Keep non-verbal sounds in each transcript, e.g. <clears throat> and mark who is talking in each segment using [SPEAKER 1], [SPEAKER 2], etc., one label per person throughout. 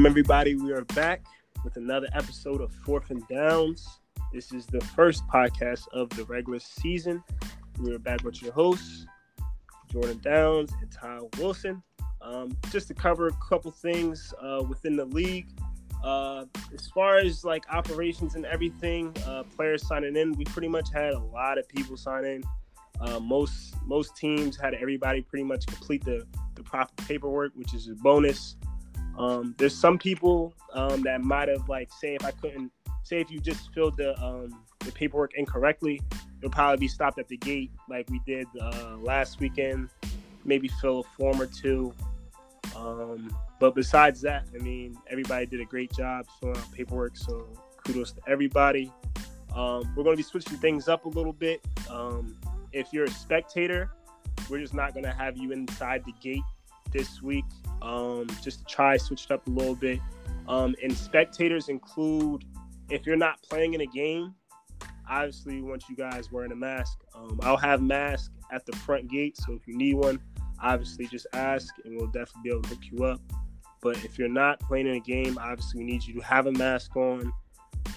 [SPEAKER 1] everybody. We are back with another episode of Fourth and Downs. This is the first podcast of the regular season. We are back with your hosts, Jordan Downs and Ty Wilson, um, just to cover a couple things uh, within the league. Uh, as far as like operations and everything, uh, players signing in, we pretty much had a lot of people sign in. Uh, most most teams had everybody pretty much complete the the proper paperwork, which is a bonus. Um, there's some people um, that might have like say if I couldn't say if you just filled the um, the paperwork incorrectly, you'll probably be stopped at the gate like we did uh, last weekend. Maybe fill a form or two. Um, but besides that, I mean, everybody did a great job filling out paperwork. So kudos to everybody. Um, we're going to be switching things up a little bit. Um, if you're a spectator, we're just not going to have you inside the gate this week. Um, just to try switch it up a little bit. Um, and spectators include if you're not playing in a game, obviously we want you guys wearing a mask. Um, I'll have masks at the front gate, so if you need one, obviously just ask and we'll definitely be able to hook you up. But if you're not playing in a game, obviously we need you to have a mask on.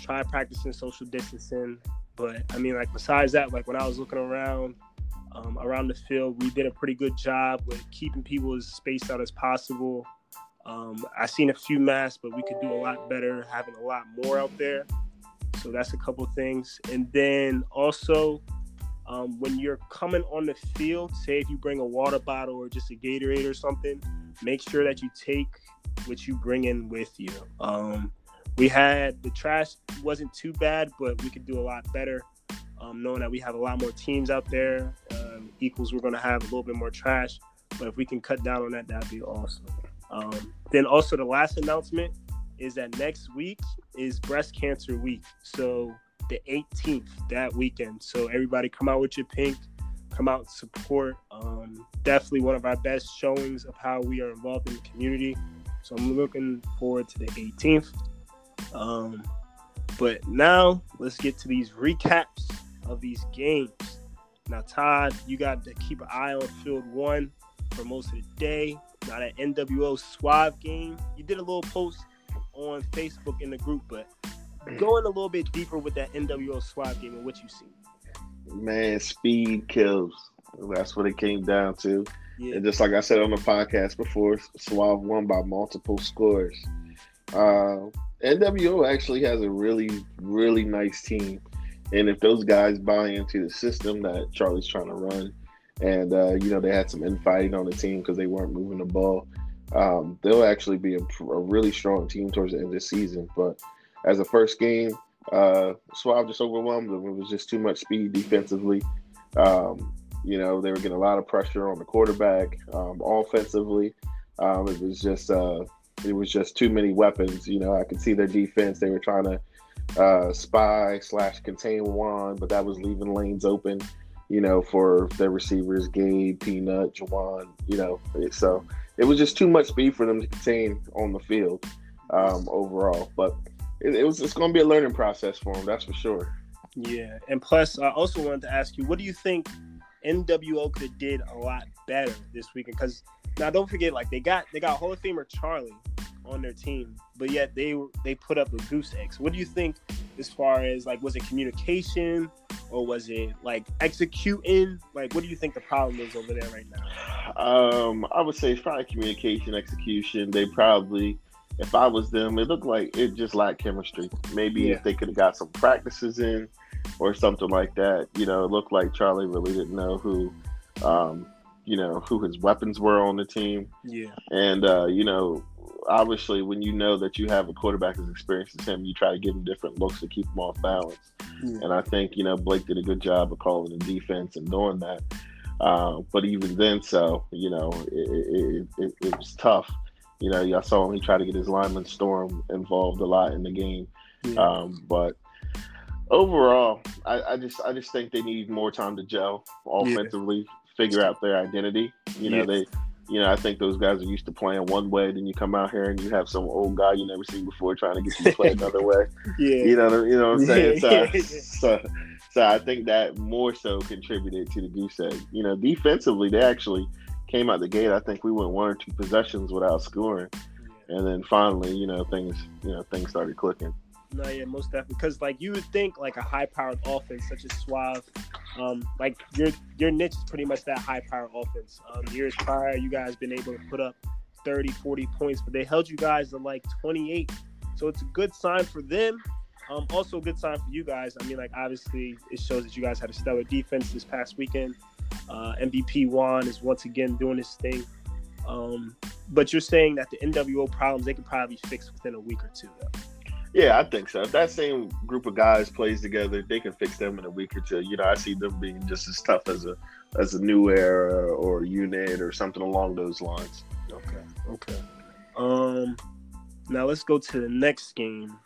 [SPEAKER 1] Try practicing social distancing. But I mean, like besides that, like when I was looking around um, around the field, we did a pretty good job with keeping people as spaced out as possible. Um, I seen a few masks, but we could do a lot better, having a lot more out there. So that's a couple things. And then also, um, when you're coming on the field, say if you bring a water bottle or just a Gatorade or something, make sure that you take what you bring in with you. Um, we had the trash wasn't too bad, but we could do a lot better. Um, knowing that we have a lot more teams out there, equals we're going to have a little bit more trash. But if we can cut down on that, that'd be awesome. Um, then also the last announcement is that next week is breast cancer week. So the 18th that weekend. So everybody come out with your pink, come out support. Um, definitely one of our best showings of how we are involved in the community. So I'm looking forward to the 18th. Um, but now let's get to these recaps of these games. Now, Todd, you got to keep an eye on field one for most of the day. Now that NWO Suave game, you did a little post on Facebook in the group, but going a little bit deeper with that NWO Suave game and what you see.
[SPEAKER 2] Man, speed kills. That's what it came down to. Yeah. And just like I said on the podcast before, Suave won by multiple scores. Uh, NWO actually has a really, really nice team. And if those guys buy into the system that Charlie's trying to run, and uh, you know they had some infighting on the team because they weren't moving the ball, um, they'll actually be a, a, really strong team towards the end of the season. But as a first game, uh, just overwhelmed them. It was just too much speed defensively. Um, you know, they were getting a lot of pressure on the quarterback. Um, offensively, um, it was just uh, it was just too many weapons. You know, I could see their defense. They were trying to uh, spy slash contain Juan, but that was leaving lanes open. You know, for their receivers, Gabe, Peanut, Juwan. You know, so it was just too much speed for them to contain on the field um, overall. But it, it was it's going to be a learning process for them. That's for sure.
[SPEAKER 1] Yeah, and plus, I also wanted to ask you, what do you think NWO could have did a lot better this weekend. Because now don't forget, like they got they got Hall of Famer Charlie on their team, but yet they they put up a goose egg. What do you think as far as like was it communication or was it like executing? Like what do you think the problem is over there right now?
[SPEAKER 2] Um, I would say it's probably communication, execution. They probably if I was them, it looked like it just lacked chemistry. Maybe yeah. if they could have got some practices in, or something like that. You know, it looked like Charlie really didn't know who, um, you know, who his weapons were on the team.
[SPEAKER 1] Yeah.
[SPEAKER 2] And uh, you know, obviously, when you know that you have a quarterback as experienced as him, you try to give him different looks to keep him off balance. Yeah. And I think you know Blake did a good job of calling the defense and doing that. Uh, but even then, so you know, it, it, it, it was tough. You know, I saw him. He tried to get his lineman Storm involved a lot in the game. Yeah. Um, but overall, I, I, just I just think they need more time to gel offensively. Figure out their identity. You know, they you know, I think those guys are used to playing one way, then you come out here and you have some old guy you never seen before trying to get you to play another <laughs> way.
[SPEAKER 1] Yeah.
[SPEAKER 2] You know you know what I'm saying? So, <laughs> so so I think that more so contributed to the goose egg. You know, defensively they actually came out the gate. I think we went one or two possessions without scoring. And then finally, you know, things you know things started clicking.
[SPEAKER 1] No, yeah, most definitely. Because like you would think, like a high-powered offense such as Suave, um, like your your niche is pretty much that high-powered offense. Um, years prior, you guys been able to put up 30, 40 points, but they held you guys to like 28. So it's a good sign for them. Um, also a good sign for you guys. I mean, like obviously it shows that you guys had a stellar defense this past weekend. Uh, MVP Juan is once again doing his thing. Um, but you're saying that the NWO problems they could probably fix within a week or two, though.
[SPEAKER 2] Yeah, I think so. If that same group of guys plays together, they can fix them in a week or two. You know, I see them being just as tough as a as a new era or unit or something along those lines.
[SPEAKER 1] Okay. Okay. Um now let's go to the next game.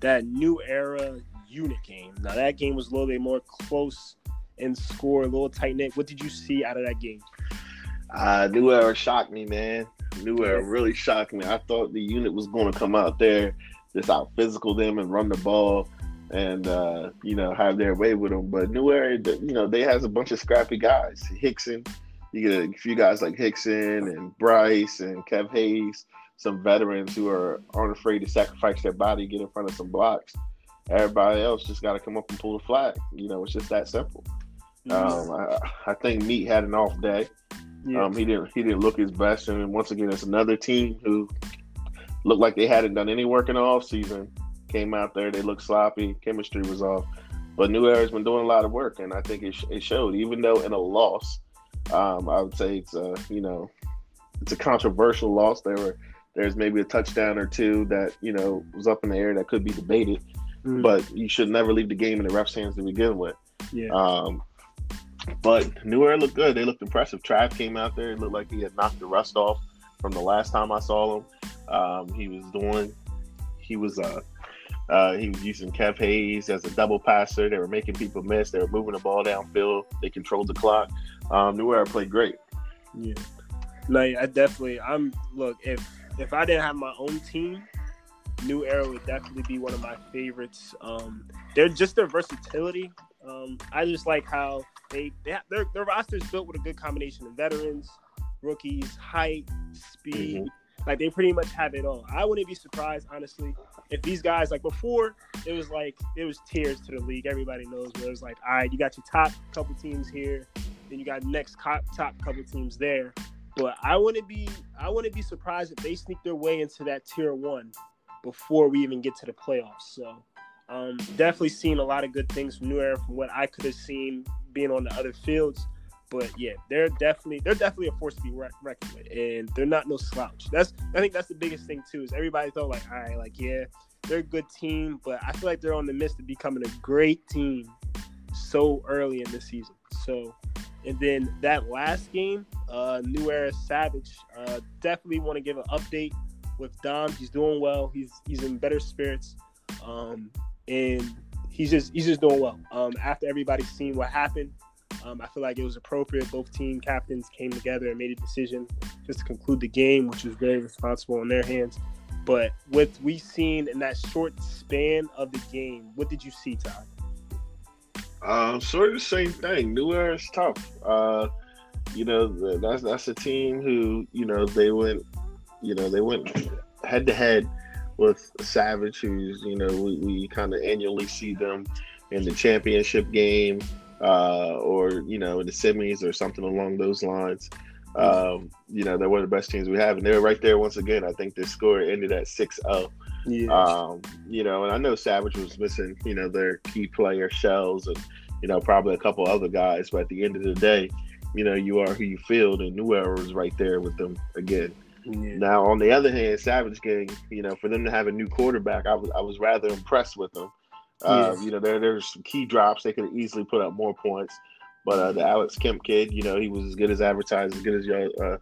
[SPEAKER 1] That new era unit game. Now that game was a little bit more close in score, a little tight knit. What did you see out of that game?
[SPEAKER 2] Uh new era shocked me, man. New era really shocked me. I thought the unit was going to come out there just out physical them and run the ball and uh, you know have their way with them. But New Era, you know, they has a bunch of scrappy guys. Hickson, you get a few guys like Hickson and Bryce and Kev Hayes, some veterans who are aren't afraid to sacrifice their body, get in front of some blocks. Everybody else just got to come up and pull the flag. You know, it's just that simple. Mm-hmm. Um, I, I, think Meat had an off day. Yeah. Um, he didn't he didn't look his best, and once again, it's another team who looked like they hadn't done any work in the off season. Came out there, they looked sloppy. Chemistry was off. But New Era's been doing a lot of work, and I think it, it showed. Even though in a loss, um, I would say it's a you know it's a controversial loss. There were there's maybe a touchdown or two that you know was up in the air that could be debated, mm. but you should never leave the game in the refs' hands to begin with.
[SPEAKER 1] Yeah.
[SPEAKER 2] Um, but New Era looked good. They looked impressive. Trav came out there. It looked like he had knocked the rust off from the last time I saw him. Um, he was doing, he was uh, uh, he was using Kev Hayes as a double passer. They were making people miss. They were moving the ball downfield. They controlled the clock. Um, New Era played great.
[SPEAKER 1] Yeah, no, I definitely. I'm look if if I didn't have my own team, New Era would definitely be one of my favorites. Um, they're just their versatility. Um, I just like how they, they have, their their roster is built with a good combination of veterans, rookies, height, speed. Mm-hmm like they pretty much have it all. I wouldn't be surprised, honestly, if these guys like before it was like it was tiers to the league. Everybody knows where it was like, all right, you got your top couple teams here, then you got next top couple teams there. But I wouldn't be I wouldn't be surprised if they sneak their way into that tier one before we even get to the playoffs. So um, definitely seen a lot of good things from New Era from what I could have seen being on the other fields. But yeah, they're definitely they're definitely a force to be reckoned with, and they're not no slouch. That's I think that's the biggest thing too. Is everybody thought like, all right, like yeah, they're a good team, but I feel like they're on the midst of becoming a great team so early in the season. So, and then that last game, uh, New Era Savage, uh, definitely want to give an update with Dom. He's doing well. He's he's in better spirits, um, and he's just he's just doing well. Um, after everybody's seen what happened, um, I feel like it was appropriate. Both team captains came together and made a decision just to conclude the game, which was very responsible in their hands. But with we seen in that short span of the game, what did you see, Todd?
[SPEAKER 2] Um, sort of the same thing. New Era is tough. Uh, you know, that's that's a team who you know they went, you know, they went head to head with Savage, who's you know we, we kind of annually see them in the championship game uh, or you know in the semis or something along those lines. Um, you know, they're one of the best teams we have, and they're right there once again. I think their score ended at 6-0. Yeah. Um, you know, and I know Savage was missing, you know, their key player shells and, you know, probably a couple other guys, but at the end of the day, you know, you are who you field, and New Era was right there with them again. Yeah. Now, on the other hand, Savage game, you know, for them to have a new quarterback, I was I was rather impressed with them. Uh, You know, there there's some key drops. They could easily put up more points. But uh, the Alex Kemp kid, you know, he was as good as advertised, as good as y'all uh,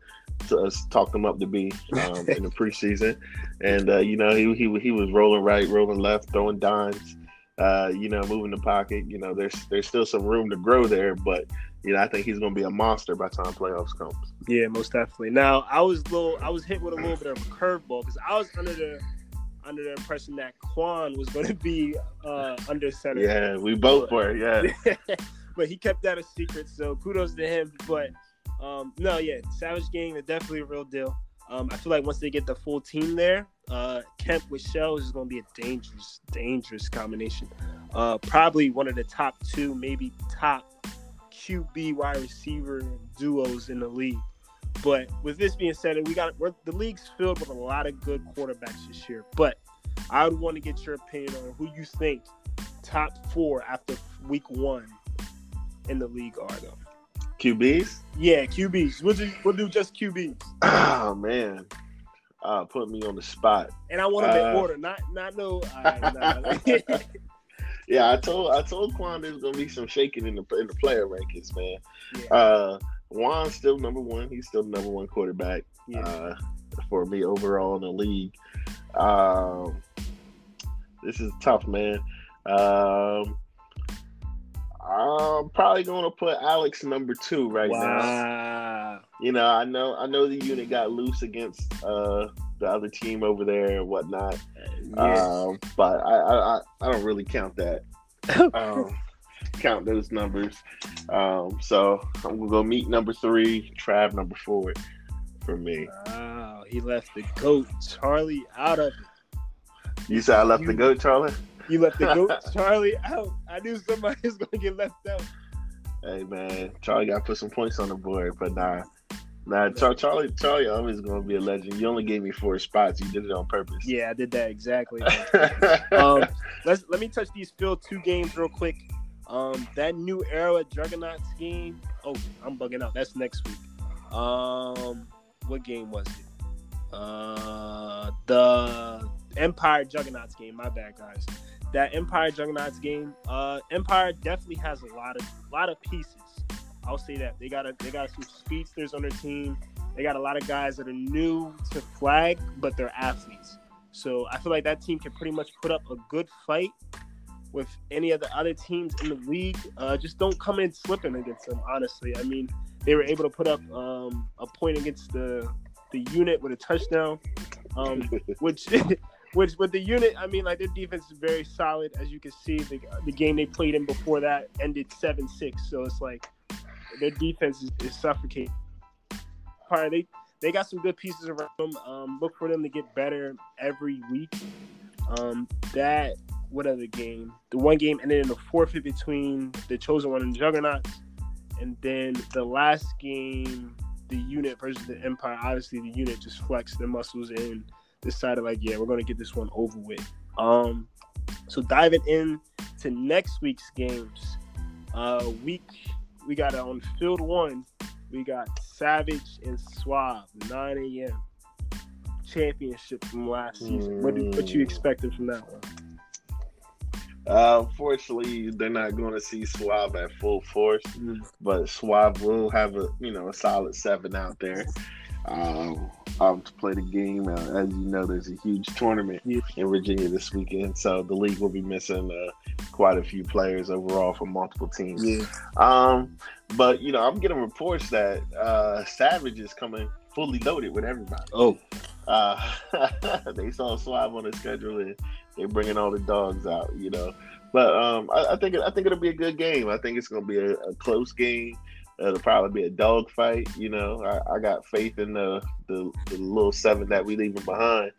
[SPEAKER 2] to us talked him up to be um, in the <laughs> preseason. And uh, you know, he, he he was rolling right, rolling left, throwing dimes. Uh, you know, moving the pocket. You know, there's there's still some room to grow there, but you know, I think he's going to be a monster by time playoffs comes.
[SPEAKER 1] Yeah, most definitely. Now, I was little, I was hit with a little bit of a curveball because I was under the under the impression that Quan was going to be uh, under center.
[SPEAKER 2] Yeah, we both were. Yeah, <laughs>
[SPEAKER 1] but he kept that a secret. So kudos to him. But um, no, yeah, Savage Gang is definitely a real deal. Um, I feel like once they get the full team there, uh, Kemp with Shells is going to be a dangerous, dangerous combination. Uh, probably one of the top two, maybe top QB wide receiver duos in the league. But with this being said, we got the league's filled with a lot of good quarterbacks this year. But I would want to get your opinion on who you think top four after week one in the league are though.
[SPEAKER 2] QBs?
[SPEAKER 1] Yeah, QBs. We'll do, we'll do just QBs.
[SPEAKER 2] Oh man. Uh, put me on the spot.
[SPEAKER 1] And I want them uh, in order, not not no. Right, <laughs> <laughs>
[SPEAKER 2] yeah, I told I told Quan there's gonna be some shaking in the in the player rankings, man. Yeah. Uh, Juan's still number one. He's still number one quarterback yeah. uh, for me overall in the league. Um, this is tough, man. Um, I'm probably going to put Alex number two right wow. now. You know, I know, I know the unit got loose against uh, the other team over there and whatnot, yes. um, but I, I, I don't really count that. <laughs> um, count those numbers. Um, so I'm gonna go meet number three, Trav number four for me.
[SPEAKER 1] Wow, he left the goat Charlie out of it.
[SPEAKER 2] You said I left you, the goat Charlie.
[SPEAKER 1] You left the goat <laughs> Charlie out. I knew somebody was gonna get left out.
[SPEAKER 2] Hey man, Charlie got to put some points on the board, but nah. Nah, Char- Charlie, Charlie always gonna be a legend. You only gave me four spots. You did it on purpose.
[SPEAKER 1] Yeah, I did that exactly. <laughs> um, let's let me touch these field two games real quick. Um, that new era juggernaut game. Oh, I'm bugging out. That's next week. Um, what game was it? Uh, the Empire Juggernauts game. My bad, guys. That Empire Juggernauts game. Uh, Empire definitely has a lot of lot of pieces. I'll say that they got a they got some speedsters on their team. They got a lot of guys that are new to flag, but they're athletes. So I feel like that team can pretty much put up a good fight with any of the other teams in the league. Uh, just don't come in slipping against them. Honestly, I mean, they were able to put up um, a point against the the unit with a touchdown, um, <laughs> which. <laughs> which with the unit, I mean, like their defense is very solid. As you can see, the, the game they played in before that ended seven six. So it's like their defense is, is suffocating. Part they they got some good pieces around them. Um, look for them to get better every week. Um, that what other game? The one game ended in a forfeit between the chosen one and Juggernauts, and then the last game, the unit versus the Empire. Obviously, the unit just flexed their muscles and decided like, yeah, we're gonna get this one over with. Um, so diving in to next week's games, uh, week we got on field one, we got Savage and Suave, 9 a.m. championship from last season. Mm. What, do, what you mm. expected from that one?
[SPEAKER 2] Uh, unfortunately, they're not going to see Suave at full force, mm. but Suave will have a you know a solid seven out there um, um, to play the game. Uh, as you know, there's a huge tournament in Virginia this weekend, so the league will be missing uh, quite a few players overall from multiple teams. Yeah. Um, but you know, I'm getting reports that uh, Savage is coming fully loaded with everybody.
[SPEAKER 1] Oh,
[SPEAKER 2] uh, <laughs> they saw Suave on the schedule and they're bringing all the dogs out. You know, but um, I, I, think I think it'll be a good game. I think it's going to be a, a close game. It'll probably be a dog fight. You know, I, I got faith in the, the, the little seven that we leaving behind.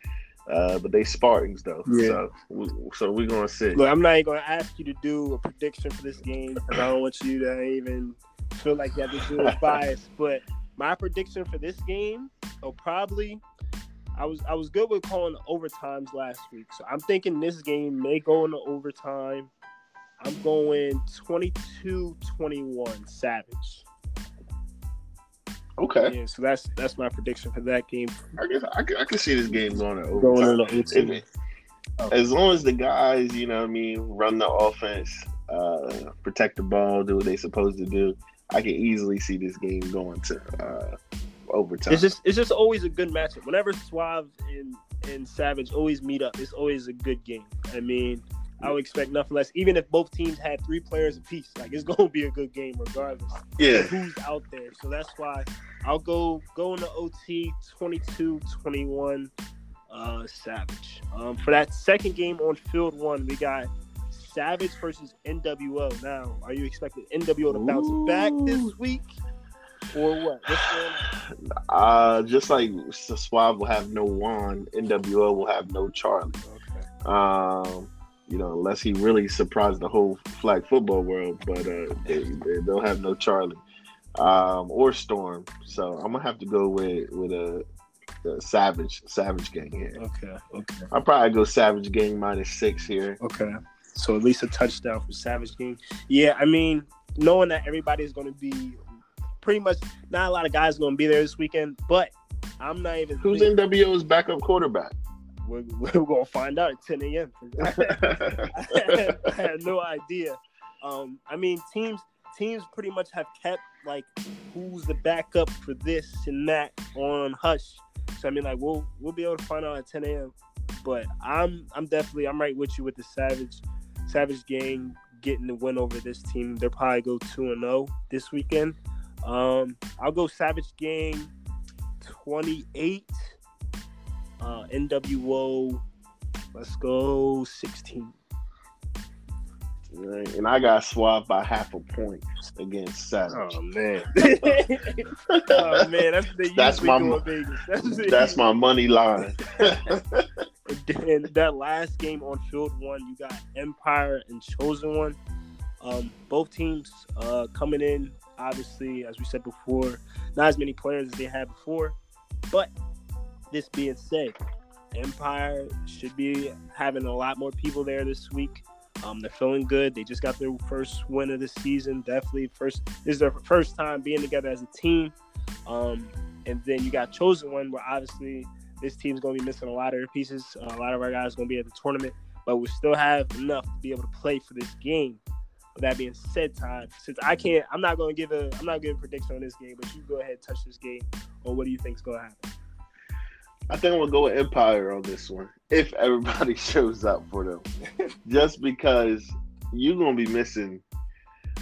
[SPEAKER 2] Uh, but they Spartans though. Yeah. So, we, so we're gonna see.
[SPEAKER 1] Look, I'm not even gonna ask you to do a prediction for this game because I don't want you to even feel like you have to do a bias. But my prediction for this game will probably I was I was good with calling the overtimes last week. So I'm thinking this game may go into overtime. I'm going 22-21 Savage.
[SPEAKER 2] Okay.
[SPEAKER 1] Yeah, so that's that's my prediction for that game.
[SPEAKER 2] I guess I, I can see this game going to overtime. Going if, as long as the guys, you know, what I mean, run the offense, uh, protect the ball, do what they're supposed to do, I can easily see this game going to uh, overtime.
[SPEAKER 1] It's just it's just always a good matchup. Whenever Suave and and Savage always meet up, it's always a good game. I mean, I would expect nothing less. Even if both teams had three players apiece, like it's <laughs> gonna be a good game regardless.
[SPEAKER 2] Yeah.
[SPEAKER 1] Who's out there? So that's why I'll go go into OT 22-21 uh, Savage. Um, for that second game on field one, we got Savage versus NWO. Now, are you expecting NWO to bounce Ooh. back this week? Or what?
[SPEAKER 2] Uh, just like Suave will have no Juan, NWO will have no Charlie. Okay. Um, you know, unless he really surprised the whole flag football world, but uh, they, they will have no Charlie um, or Storm. So I'm gonna have to go with with a, a Savage Savage Gang here.
[SPEAKER 1] Okay, okay.
[SPEAKER 2] I'll probably go Savage Gang minus six here.
[SPEAKER 1] Okay, so at least a touchdown for Savage Gang. Yeah, I mean, knowing that everybody's gonna be pretty much not a lot of guys going to be there this weekend, but I'm not even.
[SPEAKER 2] Who's thinking, NWO's backup quarterback?
[SPEAKER 1] We're, we're going to find out at 10 a.m. <laughs> <laughs> I had no idea. Um, I mean, teams teams pretty much have kept like who's the backup for this and that on hush. So I mean, like we'll we'll be able to find out at 10 a.m. But I'm I'm definitely I'm right with you with the Savage Savage gang getting the win over this team. They'll probably go two and zero oh this weekend. Um, I'll go Savage Gang 28. Uh, NWO, let's go 16.
[SPEAKER 2] And I got Suave by half a point against Savage.
[SPEAKER 1] Oh man, <laughs> oh man, that's
[SPEAKER 2] that's my that's, that's my money line. <laughs> <laughs>
[SPEAKER 1] and that last game on field one, you got Empire and Chosen One. Um, both teams uh, coming in Obviously, as we said before, not as many players as they had before. But this being said, Empire should be having a lot more people there this week. Um, they're feeling good. They just got their first win of the season. Definitely first. This is their first time being together as a team. Um, and then you got chosen one where obviously this team's going to be missing a lot of their pieces. Uh, a lot of our guys going to be at the tournament, but we still have enough to be able to play for this game. With that being said, Todd, since I can't, I'm not going to give a, I'm not giving a prediction on this game, but you go ahead and touch this game. Or what do you think is going to happen?
[SPEAKER 2] I think I'm gonna go with Empire on this one if everybody <laughs> shows up for them, just because you're gonna be missing.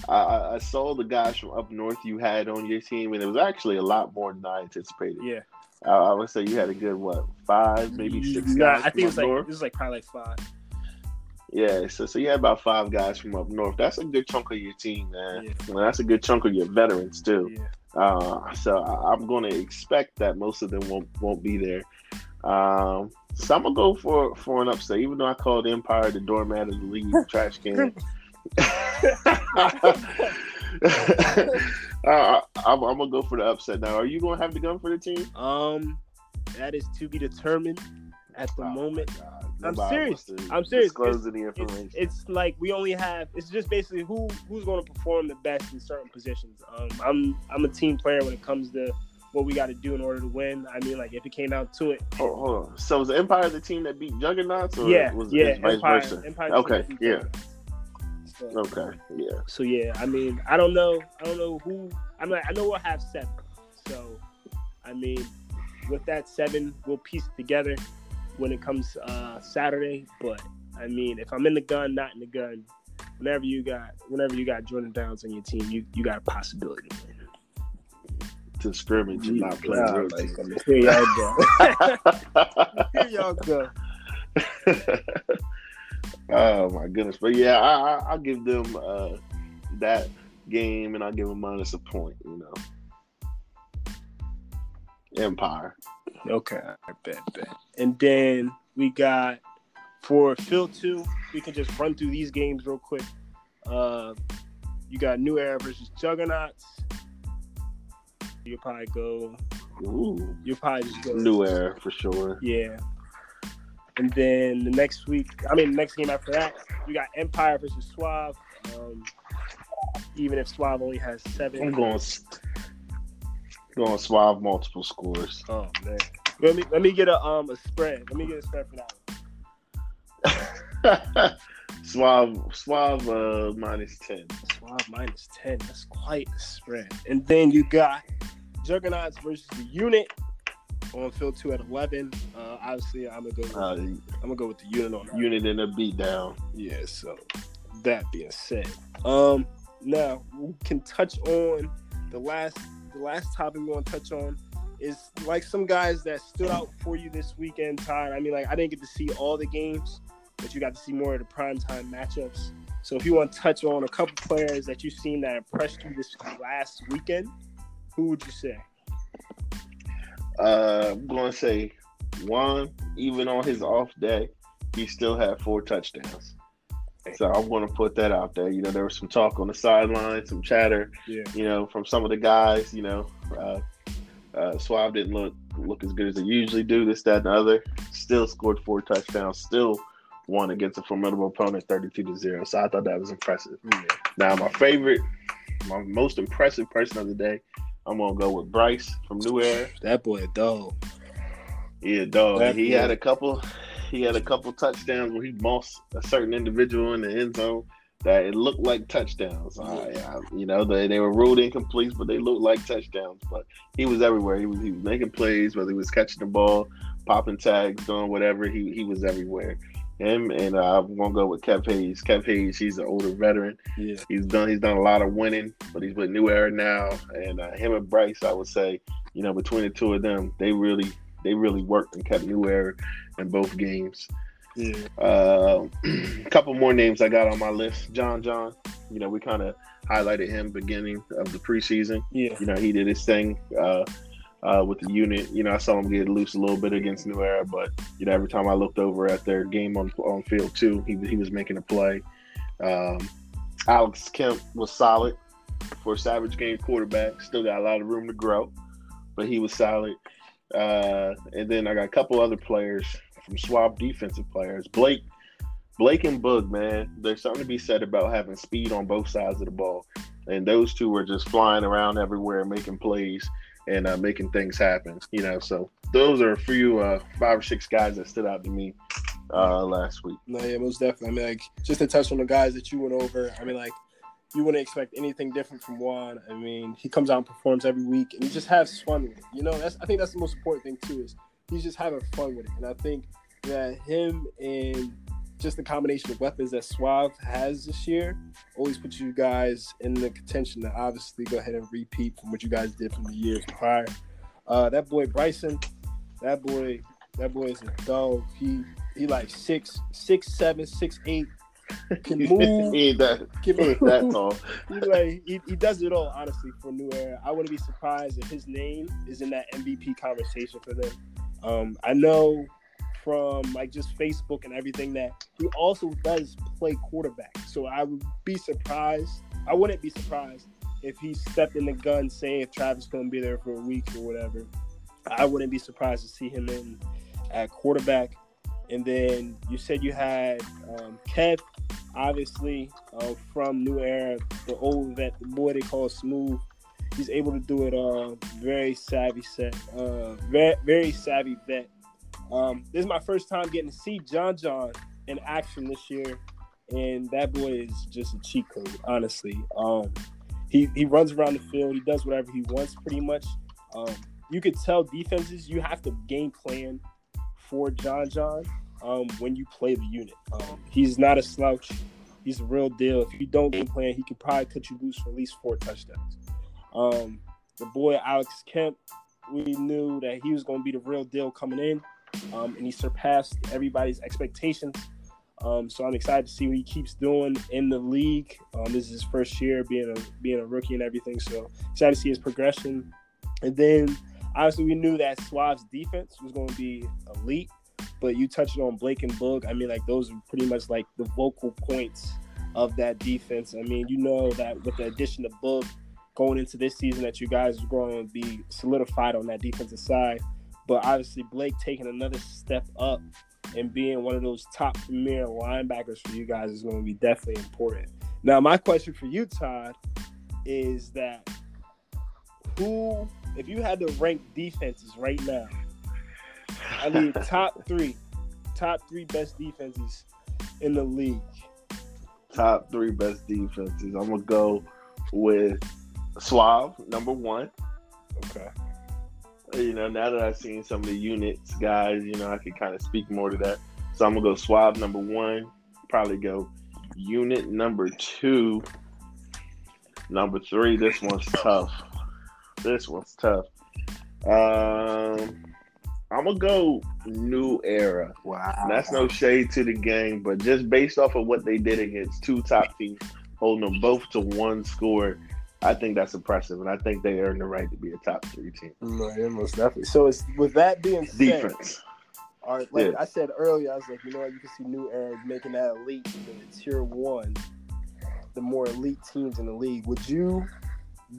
[SPEAKER 2] I, I, saw the guys from up north you had on your team, and it was actually a lot more than I anticipated.
[SPEAKER 1] Yeah,
[SPEAKER 2] I, I would say you had a good what five, maybe six.
[SPEAKER 1] Yeah, I think it's like north. it was like probably like five.
[SPEAKER 2] Yeah, so so you had about five guys from up north. That's a good chunk of your team, man. Yeah. Well, that's a good chunk of your veterans too. Yeah. Uh, so I, am going to expect that most of them won't won't be there. Um, so I'm gonna go for for an upset, even though I called Empire the doormat of the league <laughs> trash can. <laughs> uh, I'm, I'm, gonna go for the upset now. Are you gonna have the gun for the team?
[SPEAKER 1] Um, that is to be determined at the oh moment. I'm serious. I'm serious.
[SPEAKER 2] Disclosing the information.
[SPEAKER 1] It's, it's, like we only have. It's just basically who who's going to perform the best in certain positions. Um, I'm I'm a team player when it comes to what we got to do in order to win. I mean, like if it came down to it.
[SPEAKER 2] Oh, hold on. So was the Empire the team that beat Juggernauts, or
[SPEAKER 1] yeah,
[SPEAKER 2] was
[SPEAKER 1] yeah,
[SPEAKER 2] vice
[SPEAKER 1] Empire,
[SPEAKER 2] versa?
[SPEAKER 1] Empire
[SPEAKER 2] okay, yeah. So, okay, yeah.
[SPEAKER 1] So yeah, I mean, I don't know. I don't know who. I'm like, I know we'll have seven. So, I mean, with that seven, we'll piece it together when it comes uh, Saturday. But I mean, if I'm in the gun, not in the gun, whenever you got whenever you got Jordan Downs on your team, you you got a possibility to
[SPEAKER 2] scrimmage and not play nah,
[SPEAKER 1] like, Here y'all go. <laughs> here y'all go. <laughs>
[SPEAKER 2] oh my goodness! But yeah, I, I will give them uh, that game, and I'll give them minus a point. You know, Empire.
[SPEAKER 1] Okay, I bet, bet. And then we got for Phil two. We can just run through these games real quick. Uh, you got New Era versus Juggernauts. You'll probably go.
[SPEAKER 2] Ooh.
[SPEAKER 1] You'll probably just go
[SPEAKER 2] New Era for sure.
[SPEAKER 1] Yeah. And then the next week, I mean, the next game after that, you got Empire versus Suave. Um, even if Suave only has seven.
[SPEAKER 2] I'm going Going Suave multiple scores.
[SPEAKER 1] Oh man. Let me let me get a um a spread. Let me get a spread for
[SPEAKER 2] that <laughs> one. Suave Suave uh, minus ten.
[SPEAKER 1] Suave minus ten. That's quite a spread. And then you got Juggernauts versus the unit on field two at eleven. Uh, obviously, I'm gonna go. With, uh, I'm gonna go with the unit on
[SPEAKER 2] unit in a beatdown.
[SPEAKER 1] Yeah. So that being said, um, now we can touch on the last last topic we want to touch on is like some guys that stood out for you this weekend, Todd. I mean, like I didn't get to see all the games, but you got to see more of the primetime matchups. So if you want to touch on a couple players that you've seen that impressed you this last weekend, who would you say?
[SPEAKER 2] Uh, I'm going to say Juan, even on his off day, he still had four touchdowns. So I'm going to put that out there. You know, there was some talk on the sideline, some chatter. Yeah. You know, from some of the guys. You know, uh, uh, Suave didn't look look as good as they usually do. This, that, and the other. Still scored four touchdowns. Still won against a formidable opponent, 32 to zero. So I thought that was impressive. Yeah. Now, my favorite, my most impressive person of the day, I'm gonna go with Bryce from New Era.
[SPEAKER 1] That boy, dog.
[SPEAKER 2] Yeah, dog. That he boy. had a couple he had a couple touchdowns where he mossed a certain individual in the end zone that it looked like touchdowns. I, you know, they, they were ruled incomplete, but they looked like touchdowns. But he was everywhere. He was he was making plays, whether he was catching the ball, popping tags, doing whatever. He he was everywhere. Him and uh, I'm gonna go with Kev Hayes. Kev Hayes, he's an older veteran. Yeah, he's done he's done a lot of winning, but he's with New Era now. And uh, him and Bryce, I would say, you know, between the two of them, they really they really worked and kept New Era in both games. Yeah. Uh, <clears throat> a couple more names I got on my list. John John. You know, we kind of highlighted him beginning of the preseason. Yeah. You know, he did his thing uh, uh, with the unit. You know, I saw him get loose a little bit against New Era, but you know, every time I looked over at their game on on field two, he he was making a play. Um, Alex Kemp was solid for Savage Gang quarterback. Still got a lot of room to grow, but he was solid. Uh, and then I got a couple other players from Suave defensive players. Blake, Blake and Boog, man, there's something to be said about having speed on both sides of the ball. And those two were just flying around everywhere, making plays and uh, making things happen. You know, so those are a few uh, five or six guys that stood out to me uh, last week.
[SPEAKER 1] No, yeah, most definitely. I mean, like just to touch on the guys that you went over. I mean, like you wouldn't expect anything different from Juan. I mean, he comes out and performs every week, and he just has fun with it. You know, that's I think that's the most important thing too is he's just having fun with it. And I think that him and just the combination of weapons that Suave has this year always puts you guys in the contention to obviously go ahead and repeat from what you guys did from the years prior. Uh, that boy Bryson, that boy, that boy is a dog. He he like six, six, seven, six, eight, can <laughs> move. <laughs> he that, can move. that tall. <laughs> he, like, he, he does it all, honestly, for New Era. I wouldn't be surprised if his name is in that MVP conversation for them. Um, I know from like just Facebook and everything that he also does play quarterback. So I would be surprised. I wouldn't be surprised if he stepped in the gun, saying if Travis going to be there for a week or whatever. I wouldn't be surprised to see him in at quarterback. And then you said you had um, Kev obviously uh, from New Era, the old vet, the boy they call Smooth. He's able to do it. Uh, very savvy set, uh, very very savvy vet. Um, this is my first time getting to see John John in action this year, and that boy is just a cheat code. Honestly, um, he he runs around the field. He does whatever he wants, pretty much. Um, you could tell defenses you have to game plan for John John um, when you play the unit. Um, he's not a slouch. He's a real deal. If you don't game plan, he could probably cut you loose for at least four touchdowns. Um, the boy Alex Kemp, we knew that he was going to be the real deal coming in, um, and he surpassed everybody's expectations. Um, so I'm excited to see what he keeps doing in the league. Um, this is his first year being a being a rookie and everything. So excited to see his progression. And then obviously we knew that Suave's defense was going to be elite. But you touched on Blake and Boog. I mean, like those are pretty much like the vocal points of that defense. I mean, you know that with the addition of Boog going into this season, that you guys are going to be solidified on that defensive side. But obviously, Blake taking another step up and being one of those top premier linebackers for you guys is going to be definitely important. Now, my question for you, Todd, is that who, if you had to rank defenses right now, I mean, <laughs> top three, top three best defenses in the league.
[SPEAKER 2] Top three best defenses. I'm gonna go with Suave number one. Okay. You know, now that I've seen some of the units, guys, you know, I could kind of speak more to that. So I'm gonna go Suave number one. Probably go unit number two. Number three. This one's tough. This one's tough. Um, I'm gonna go new era. Wow. That's no shade to the game, but just based off of what they did against two top teams, holding them both to one score, I think that's impressive, and I think they earn the right to be a top three team.
[SPEAKER 1] No, yeah, most definitely. So it's with that being said,
[SPEAKER 2] defense.
[SPEAKER 1] All right, like yeah. I said earlier, I was like, you know what, you can see New Era making that elite the tier one, the more elite teams in the league. Would you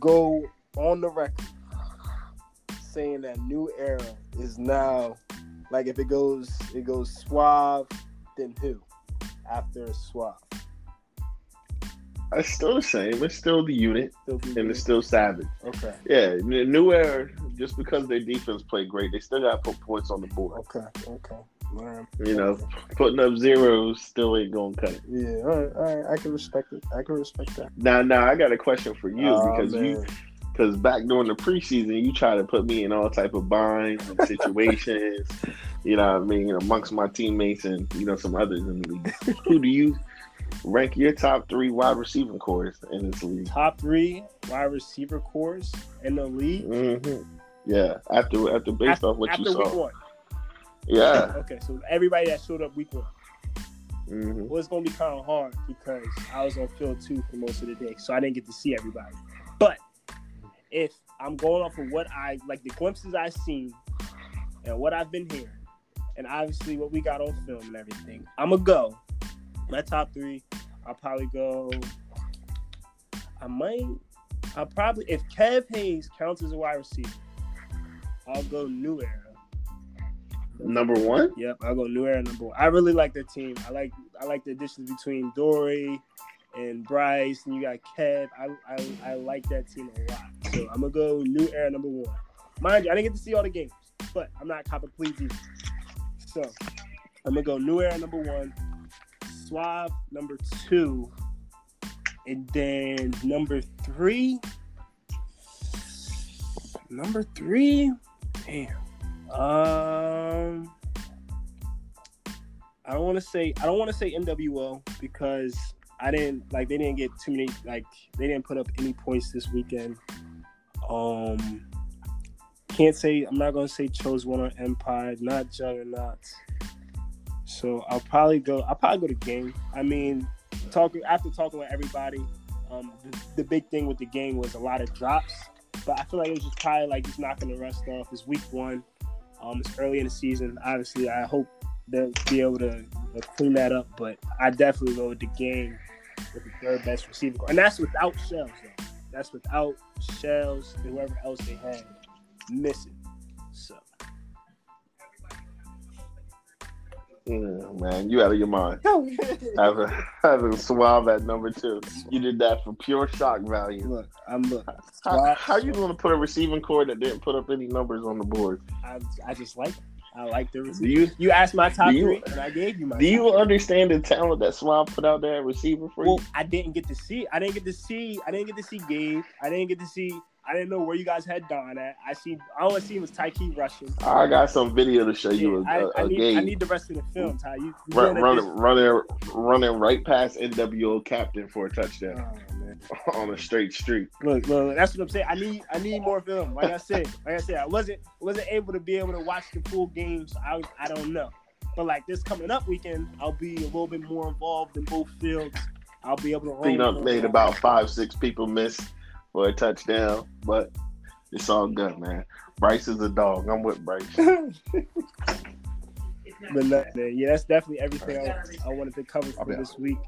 [SPEAKER 1] go on the record saying that New Era is now like if it goes it goes Suave, then who after Suave?
[SPEAKER 2] It's still the same. It's still the unit, still the and unit. it's still Savage.
[SPEAKER 1] Okay.
[SPEAKER 2] Yeah, New Era. Just because their defense played great, they still got to put points on the board.
[SPEAKER 1] Okay. Okay. Man.
[SPEAKER 2] You know, putting up zeros still ain't gonna cut it.
[SPEAKER 1] Yeah, all right, all right. I can respect it. I can respect that.
[SPEAKER 2] Now, now, I got a question for you oh, because man. you, because back during the preseason, you try to put me in all type of binds and situations. <laughs> you know, what I mean, amongst my teammates and you know some others in the league. Who do you rank your top three wide receiving cores in this league?
[SPEAKER 1] Top three wide receiver cores in the league.
[SPEAKER 2] Mm-hmm. Yeah, after after based after, off what you saw.
[SPEAKER 1] Week one.
[SPEAKER 2] Yeah. <laughs>
[SPEAKER 1] Okay, so everybody that showed up week one.
[SPEAKER 2] Mm-hmm.
[SPEAKER 1] Well, it's gonna be kind of hard because I was on field two for most of the day, so I didn't get to see everybody. But if I'm going off of what I like, the glimpses I've seen and what I've been hearing, and obviously what we got on film and everything, I'm gonna go my top three, I'll probably go. I might. I'll probably if Kev Hayes counts as a wide receiver, I'll go New Era.
[SPEAKER 2] Number one.
[SPEAKER 1] Yep, I'll go New Era number one. I really like their team. I like I like the additions between Dory and Bryce, and you got Kev. I, I I like that team a lot. So I'm gonna go New Era number one. Mind you, I didn't get to see all the games, but I'm not copper please either. So I'm gonna go New Era number one. Suave number two, and then number three. Number three, damn. Um, I don't want to say I don't want to say NWO because I didn't like they didn't get too many like they didn't put up any points this weekend. Um, can't say I'm not gonna say chose one on Empire, not Juggernauts. So I'll probably go. I'll probably go to game. I mean, talking after talking with everybody, um, the, the, big thing with the game was a lot of drops. But I feel like it was just probably like just knocking the rest off. It's week one. Um, it's early in the season. Obviously, I hope they'll be able to clean that up. But I definitely go with the game with the third best receiver, and that's without shells. Though. That's without shells, whoever else they had missing.
[SPEAKER 2] Mm, man, you out of your mind. having having Suave at number two. You did that for pure shock value.
[SPEAKER 1] Look, I'm look.
[SPEAKER 2] How, how you going to put a receiving core that didn't put up any numbers on the board?
[SPEAKER 1] I, I just like I like the receiver. You, you asked my top you, three, and I gave you my.
[SPEAKER 2] Do you understand the talent that Suave put out there at receiver for well, you?
[SPEAKER 1] I didn't get to see. I didn't get to see. I didn't get to see Gabe. I didn't get to see I didn't know where you guys had Don at. I see. I only see was Tyke rushing.
[SPEAKER 2] I got some video to show you. Yeah, a, a,
[SPEAKER 1] I, need,
[SPEAKER 2] game.
[SPEAKER 1] I need the rest of the film, Ty. You,
[SPEAKER 2] you Run, running, running, running right past NWO captain for a touchdown oh, <laughs> on a straight street.
[SPEAKER 1] Look, look, that's what I'm saying. I need, I need more film. Like I said, like I said, I wasn't, wasn't able to be able to watch the full games. I, I don't know. But like this coming up weekend, I'll be a little bit more involved in both fields. I'll be able to.
[SPEAKER 2] Clean made about five, six people miss for a touchdown, but it's all good, man. Bryce is a dog. I'm with Bryce. <laughs>
[SPEAKER 1] but no, man, yeah, that's definitely everything I, I wanted to cover for this week.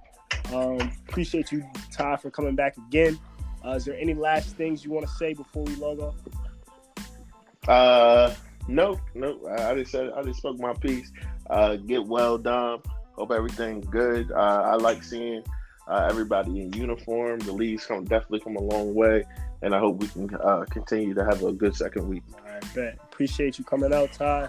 [SPEAKER 1] Um, appreciate you, Ty, for coming back again. Uh, is there any last things you want to say before we log off?
[SPEAKER 2] Uh, no, no. I just said I just spoke my piece. Uh, get well done. Hope everything's good. Uh, I like seeing uh, everybody in uniform. The league's come definitely come a long way, and I hope we can uh, continue to have a good second week.
[SPEAKER 1] All right, bet. Appreciate you coming out, Ty.